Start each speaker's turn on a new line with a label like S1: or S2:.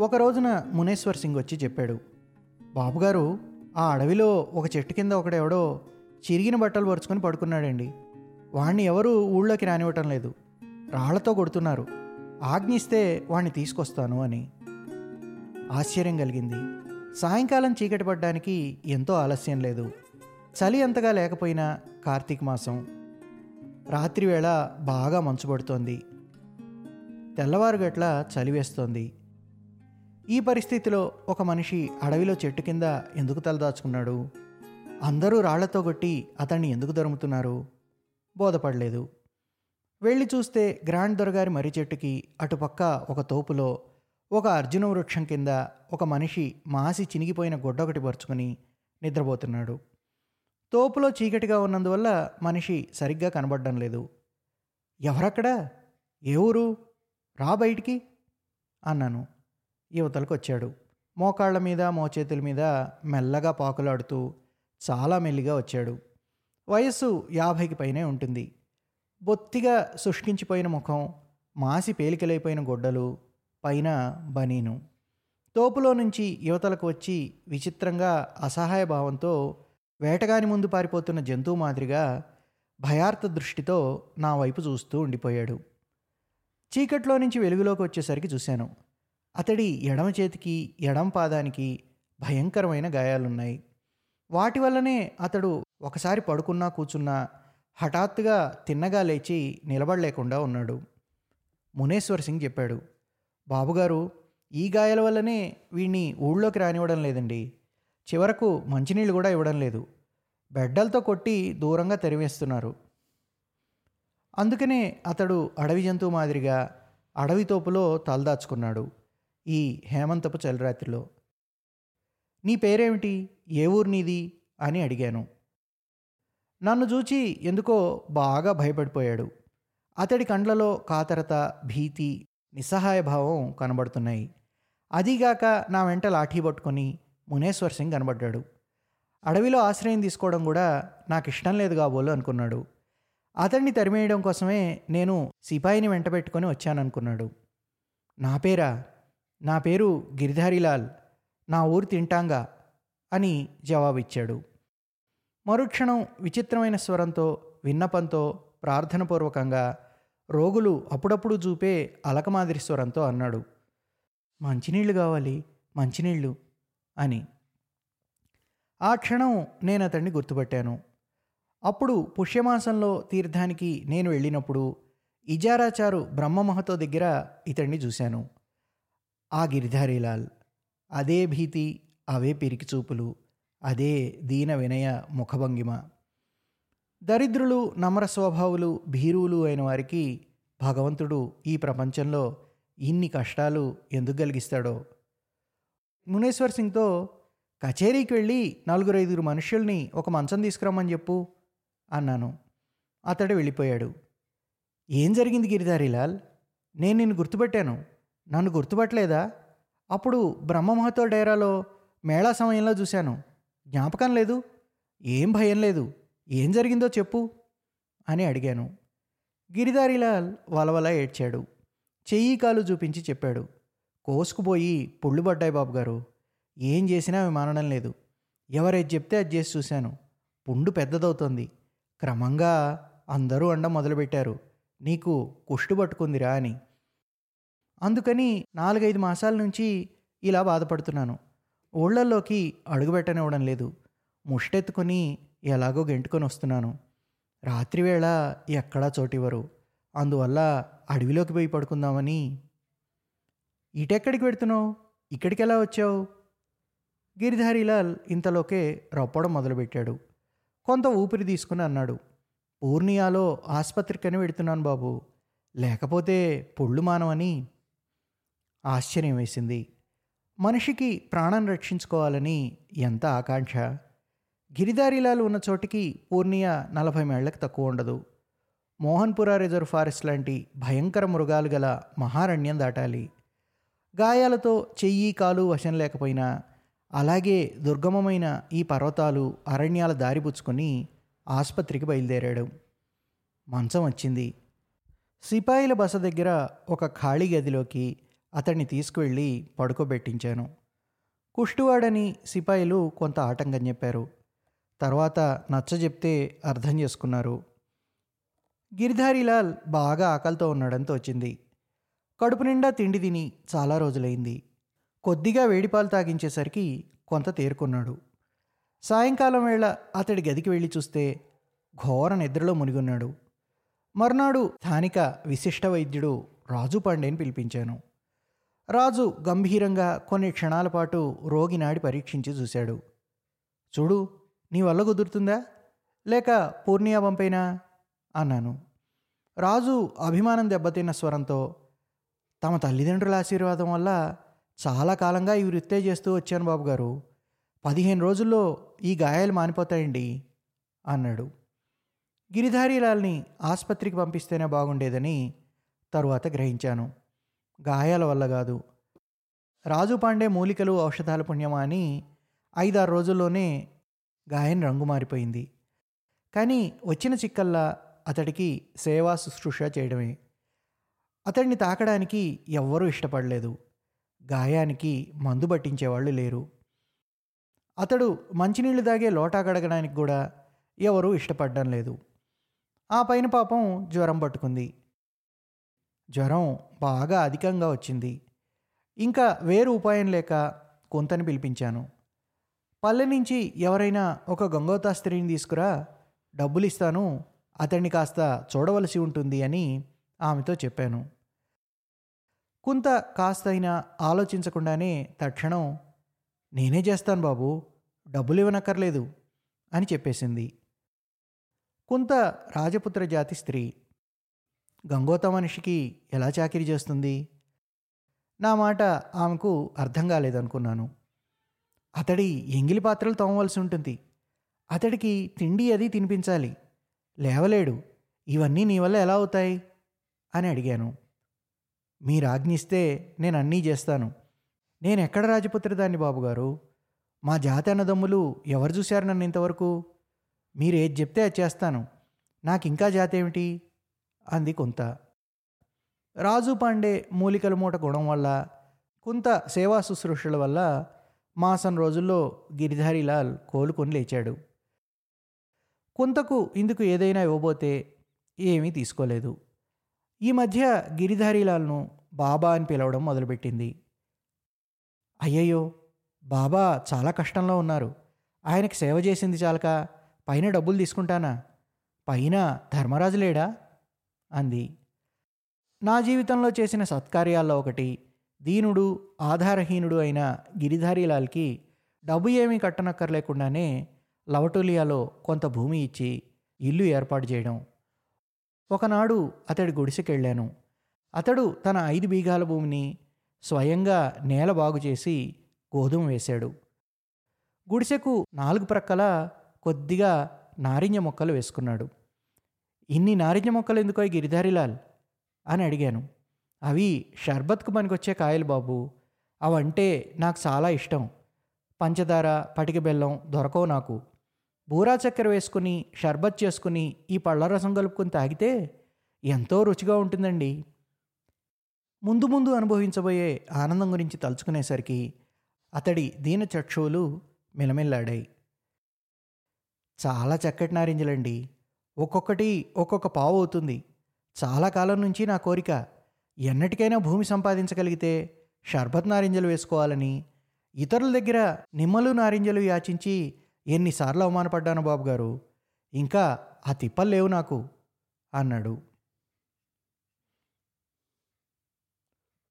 S1: ఒక రోజున మునేశ్వర్ సింగ్ వచ్చి చెప్పాడు బాబుగారు ఆ అడవిలో ఒక చెట్టు కింద ఒకడెవడో చిరిగిన బట్టలు పరుచుకొని పడుకున్నాడండి. వాణ్ణి ఎవరూ ఊళ్ళోకి రానివ్వటం లేదు. రాళ్ళతో కొడుతున్నారు. ఆజ్ఞిస్తే వాణ్ణి తీసుకొస్తాను అని. ఆశ్చర్యం కలిగింది. సాయంకాలం చీకటి పడ్డానికి ఎంతో ఆలస్యం లేదు. చలి అంతగా లేకపోయినా కార్తీక మాసం రాత్రివేళ బాగా మంచు పడుతోంది. తెల్లవారు గట్ల చలి వేస్తోంది. ఈ పరిస్థితిలో ఒక మనిషి అడవిలో చెట్టు కింద ఎందుకు తలదాచుకున్నాడు అందరూ రాళ్ళతో కొట్టి అతన్ని ఎందుకు దొరుకుతున్నారు బోధపడలేదు. వెళ్ళి చూస్తే గ్రాండ్ దొరగారి మర్రి చెట్టుకి అటుపక్క ఒక తోపులో ఒక అర్జున వృక్షం కింద ఒక మనిషి మాసి చినిగిపోయిన గుడ్డొకటి పరుచుకొని నిద్రపోతున్నాడు. తోపులో చీకటిగా ఉన్నందువల్ల మనిషి సరిగ్గా కనబడడం లేదు. ఎవరక్కడ? ఏ ఊరు? రా బయటికి! అన్నాను. యువతలకు వచ్చాడు మోకాళ్ళ మీద మోచేతుల మీద మెల్లగా పాకులాడుతూ చాలా మెల్లిగా వచ్చాడు. వయస్సు యాభైకి పైనే ఉంటుంది. బొత్తిగా శుష్కించిపోయిన ముఖం మాసి పేలికలైపోయిన గొడ్డలు పైన బనీను. తోపులో నుంచి యువతలకు వచ్చి విచిత్రంగా అసహాయ భావంతో వేటగాని ముందు పారిపోతున్న జంతువు మాదిరిగా భయార్థ దృష్టితో నా వైపు చూస్తూ ఉండిపోయాడు. చీకట్లో నుంచి వెలుగులోకి వచ్చేసరికి చూశాను. అతడి ఎడమ చేతికి ఎడమ పాదానికి భయంకరమైన గాయాలున్నాయి. వాటి వల్లనే అతడు ఒకసారి పడుకున్నా కూర్చున్నా హఠాత్తుగా తిన్నగా లేచి నిలబడలేకుండా ఉన్నాడు. మునేశ్వర్ సింగ్ చెప్పాడు బాబుగారు ఈ గాయాల వల్లనే వీడిని ఊళ్ళోకి రానివ్వడం లేదండి. చివరకు మంచినీళ్ళు కూడా ఇవ్వడం లేదు. బెడ్డలతో కొట్టి దూరంగా తెరివేస్తున్నారు. అందుకనే అతడు అడవి జంతువు మాదిరిగా అడవి తోపులో తలదాచుకున్నాడు. ఈ హేమంతపు చలిరాత్రిలో నీ పేరేమిటి? ఏ ఊరు నీది? అని అడిగాను. నన్ను చూచి ఎందుకో బాగా భయపడిపోయాడు. అతడి కండ్లలో కాతరత భీతి నిస్సహాయ భావం కనబడుతున్నాయి. అదీగాక నా వెంట లాఠీ పట్టుకొని మునేశ్వర్ సింగ్ కనబడ్డాడు. అడవిలో ఆశ్రయం తీసుకోవడం కూడా నాకు ఇష్టం లేదు కాబోలు అనుకున్నాడు. అతన్ని తరిమేయడం కోసమే నేను సిపాయిని వెంట పెట్టుకొని వచ్చాననుకున్నాడు. నా పేరా? నా పేరు గిరిధారిలాల్ నా ఊరు తింటాంగా అని జవాబిచ్చాడు. మరుక్షణం విచిత్రమైన స్వరంతో విన్నపంతో ప్రార్థనపూర్వకంగా రోగులు అప్పుడప్పుడు చూపే అలకమాదిరి స్వరంతో అన్నాడు. మంచినీళ్ళు కావాలి మంచినీళ్ళు అని. ఆ క్షణం నేను అతన్ని గుర్తుపట్టాను. అప్పుడు పుష్యమాసంలో తీర్థానికి నేను వెళ్ళినప్పుడు ఇజారాచారు బ్రహ్మమహతో దగ్గర ఇతన్ని చూశాను. ఆ గిరిధారీలాల్ అదే భీతి అవే పిరికి చూపులు అదే దీన వినయ ముఖభంగిమ. దరిద్రులు నమ్ర స్వభావులు భీరువులు అయిన వారికి భగవంతుడు ఈ ప్రపంచంలో ఇన్ని కష్టాలు ఎందుకు కలిగిస్తాడో? మునేశ్వర్ సింగ్తో కచేరీకి వెళ్ళి నలుగురు ఐదుగురు మనుషుల్ని ఒక మంచం తీసుకురమ్మని చెప్పు అన్నాను. అతడు వెళ్ళిపోయాడు. ఏం జరిగింది గిరిధారీలాల్? నేను నిన్ను గుర్తుపెట్టాను. నన్ను గుర్తుపట్టలేదా? అప్పుడు బ్రహ్మమహతో డేరాలో మేళా సమయంలో చూశాను. జ్ఞాపకం లేదు. ఏం భయం లేదు. ఏం జరిగిందో చెప్పు అని అడిగాను. గిరిధారీలాల్ వలవల ఏడ్చాడు. చెయ్యి కాలు చూపించి చెప్పాడు. కోసుకుపోయి పుళ్ళు పడ్డాయి బాబు గారు ఏం చేసినా అవి మానడం లేదు. ఎవరేది చెప్తే అది చేసి చూశాను. పుండు పెద్దదవుతోంది. క్రమంగా అందరూ అండం మొదలుపెట్టారు. నీకు కుష్టు పట్టుకుందిరా అని. అందుకని నాలుగైదు మాసాల నుంచి ఇలా బాధపడుతున్నాను. ఊళ్ళల్లోకి అడుగుపెట్టనివ్వడం లేదు. ముష్టెత్తుకొని ఎలాగో గెంటుకొని వస్తున్నాను. రాత్రివేళ ఎక్కడా చోటివ్వరు. అందువల్ల అడవిలోకి పోయి పడుకుందామని. ఇటెక్కడికి పెడుతున్నావు ఇక్కడికి ఎలా వచ్చావు? గిరిధారీలాల్ ఇంతలోకే రొప్పడం మొదలుపెట్టాడు. కొంత ఊపిరి తీసుకుని అన్నాడు. పూర్ణియాలో ఆసుపత్రికని పెడుతున్నాను బాబు. లేకపోతే పొళ్ళు మానవని. ఆశ్చర్యం వేసింది. మనిషికి ప్రాణం రక్షించుకోవాలని ఎంత ఆకాంక్ష? గిరిదారిలాలు ఉన్న చోటికి పూర్ణియా నలభై మేళ్ళకు తక్కువ ఉండదు. మోహన్పుర రిజర్వ్ ఫారెస్ట్ లాంటి భయంకర మృగాలు గల మహారణ్యం దాటాలి. గాయాలతో చెయ్యి కాలు వశం లేకపోయినా అలాగే దుర్గమమైన ఈ పర్వతాలు అరణ్యాల దారిపుచ్చుకొని ఆసుపత్రికి బయలుదేరాడు. మంచం వచ్చింది. సిపాయిల బస దగ్గర ఒక ఖాళీ గదిలోకి అతన్ని తీసుకువెళ్ళి పడుకోబెట్టించాను. కుష్టువాడని సిపాయిలు కొంత ఆటంకం చెప్పారు. తర్వాత నచ్చ చెప్తే అర్థం చేసుకున్నారు. గిరిధారీలాల్ బాగా ఆకలితో ఉన్నాడని తోచింది. కడుపు నిండా తిండి తిని చాలా రోజులైంది. కొద్దిగా వేడిపాలు తాగించేసరికి కొంత తేరుకున్నాడు. సాయంకాలం వేళ అతడి గదికి వెళ్ళి చూస్తే ఘోర నిద్రలో మునిగున్నాడు. మర్నాడు స్థానిక విశిష్ట వైద్యుడు రాజు పాండేని పిలిపించాను. రాజు గంభీరంగా కొన్ని క్షణాల పాటు రోగి నాడి పరీక్షించి చూశాడు. చూడు నీ వల్ల కుదురుతుందా? లేక పూర్ణియా పంపైనా? అన్నాను. రాజు అభిమానం దెబ్బతిన్న స్వరంతో తమ తల్లిదండ్రుల ఆశీర్వాదం వల్ల చాలా కాలంగా ఈ వృత్తే చేస్తూ వచ్చాను బాబుగారు. పదిహేను రోజుల్లో ఈ గాయాలు మానిపోతాయండి అన్నాడు. గిరిధారీలాల్ని ఆసుపత్రికి పంపిస్తేనే బాగుండేదని తరువాత గ్రహించాను. గాయాల వల్ల కాదు. రాజు పాండే మూలికలు ఔషధాల పుణ్యమా అని ఐదారు రోజుల్లోనే గాయం రంగు మారిపోయింది కానీ వచ్చిన చిక్కల్లా అతడికి సేవా శుశ్రూష చేయడమే. అతడిని తాకడానికి ఎవ్వరూ ఇష్టపడలేదు. గాయానికి మందు పట్టించేవాళ్ళు లేరు. అతడు మంచినీళ్ళు తాగే లోటా కడగడానికి కూడా ఎవరూ ఇష్టపడడం లేదు. ఆ పైన పాపం జ్వరం పట్టుకుంది. జ్వరం బాగా అధికంగా వచ్చింది. ఇంకా వేరు ఉపాయం లేక కొంతని పిలిపించాను. పల్లె నుంచి ఎవరైనా ఒక గంగోతా స్త్రీని తీసుకురా డబ్బులు ఇస్తాను అతన్ని కాస్త చూడవలసి ఉంటుంది అని ఆమెతో చెప్పాను. కొంత కాస్తైనా ఆలోచించకుండానే తక్షణం నేనే చేస్తాను బాబు డబ్బులు ఇవ్వనక్కర్లేదు అని చెప్పేసింది. కొంత రాజపుత్ర జాతి స్త్రీ గంగోత మనిషికి ఎలా చాకిరీ చేస్తుంది? నా మాట ఆమెకు అర్థం కాలేదనుకున్నాను. అతడి ఎంగిలి పాత్రలు తోమవలసి ఉంటుంది. అతడికి తిండి అది తినిపించాలి. లేవలేడు. ఇవన్నీ నీ వల్ల ఎలా అవుతాయి? అని అడిగాను. మీరు ఆజ్ఞిస్తే నేను అన్నీ చేస్తాను. నేను ఎక్కడ రాజపుత్రి దాన్ని బాబుగారు మా జాతి అన్నదమ్ములు ఎవరు చూశారు నన్ను ఇంతవరకు? మీరు ఏది చెప్తే అది చేస్తాను. నాకు ఇంకా జాతి ఏమిటి అంది కొంత. రాజు పాండే మూలికల మూట గుణం వల్ల కొంత సేవా శుశ్రూషల వల్ల మాసం రోజుల్లో గిరిధారీలాల్ కోలుకొని లేచాడు. కుంతకు ఇందుకు ఏదైనా ఇవ్వబోతే ఏమీ తీసుకోలేదు. ఈ మధ్య గిరిధారీలాల్ను బాబా అని పిలవడం మొదలుపెట్టింది. అయ్యయ్యో బాబా చాలా కష్టంలో ఉన్నారు. ఆయనకి సేవ చేసింది చాలక పైన డబ్బులు తీసుకుంటానా? పైన ధర్మరాజు లేడా? అంది. నా జీవితంలో చేసిన సత్కార్యాల్లో ఒకటి దీనుడు ఆధారహీనుడు అయిన గిరిధారీలాల్కి డబ్బు ఏమీ కట్టనక్కర్లేకుండానే లవటోలియాలో కొంత భూమి ఇచ్చి ఇల్లు ఏర్పాటు చేయడం. ఒకనాడు అతడి గుడిసెకెళ్ళాను. అతడు తన ఐదు బీగాల భూమిని స్వయంగా నేల బాగు చేసి గోధుమ వేశాడు. గుడిసెకు నాలుగు ప్రక్కల కొద్దిగా నారింజ మొక్కలు వేసుకున్నాడు. ఇన్ని నారింజ మొక్కలు ఎందుకో గిరిధారిలాల్? అని అడిగాను. అవి షర్బత్కు పనికొచ్చే కాయలు బాబు. అవంటే నాకు చాలా ఇష్టం. పంచదార పటిక బెల్లం దొరకవు నాకు. బూరా చక్కెర వేసుకుని షర్బత్ చేసుకుని ఈ పళ్ళ రసం కలుపుకొని తాగితే ఎంతో రుచిగా ఉంటుందండి. ముందు ముందు అనుభవించబోయే ఆనందం గురించి తలుచుకునేసరికి అతడి దీన చక్షువులు మిలమిల్లాడాయి. చాలా చక్కటి నారింజలండి. ఒక్కొక్కటి ఒక్కొక్క పావు అవుతుంది. చాలా కాలం నుంచి నా కోరిక ఎన్నటికైనా భూమి సంపాదించగలిగితే షర్బత్ నారింజలు వేసుకోవాలని ఇతరుల దగ్గర నిమ్మలు నారింజలు యాచించి ఎన్నిసార్లు అవమానపడ్డాను బాబు గారు ఇంకా ఆ తిప్పలు లేవు నాకు అన్నాడు.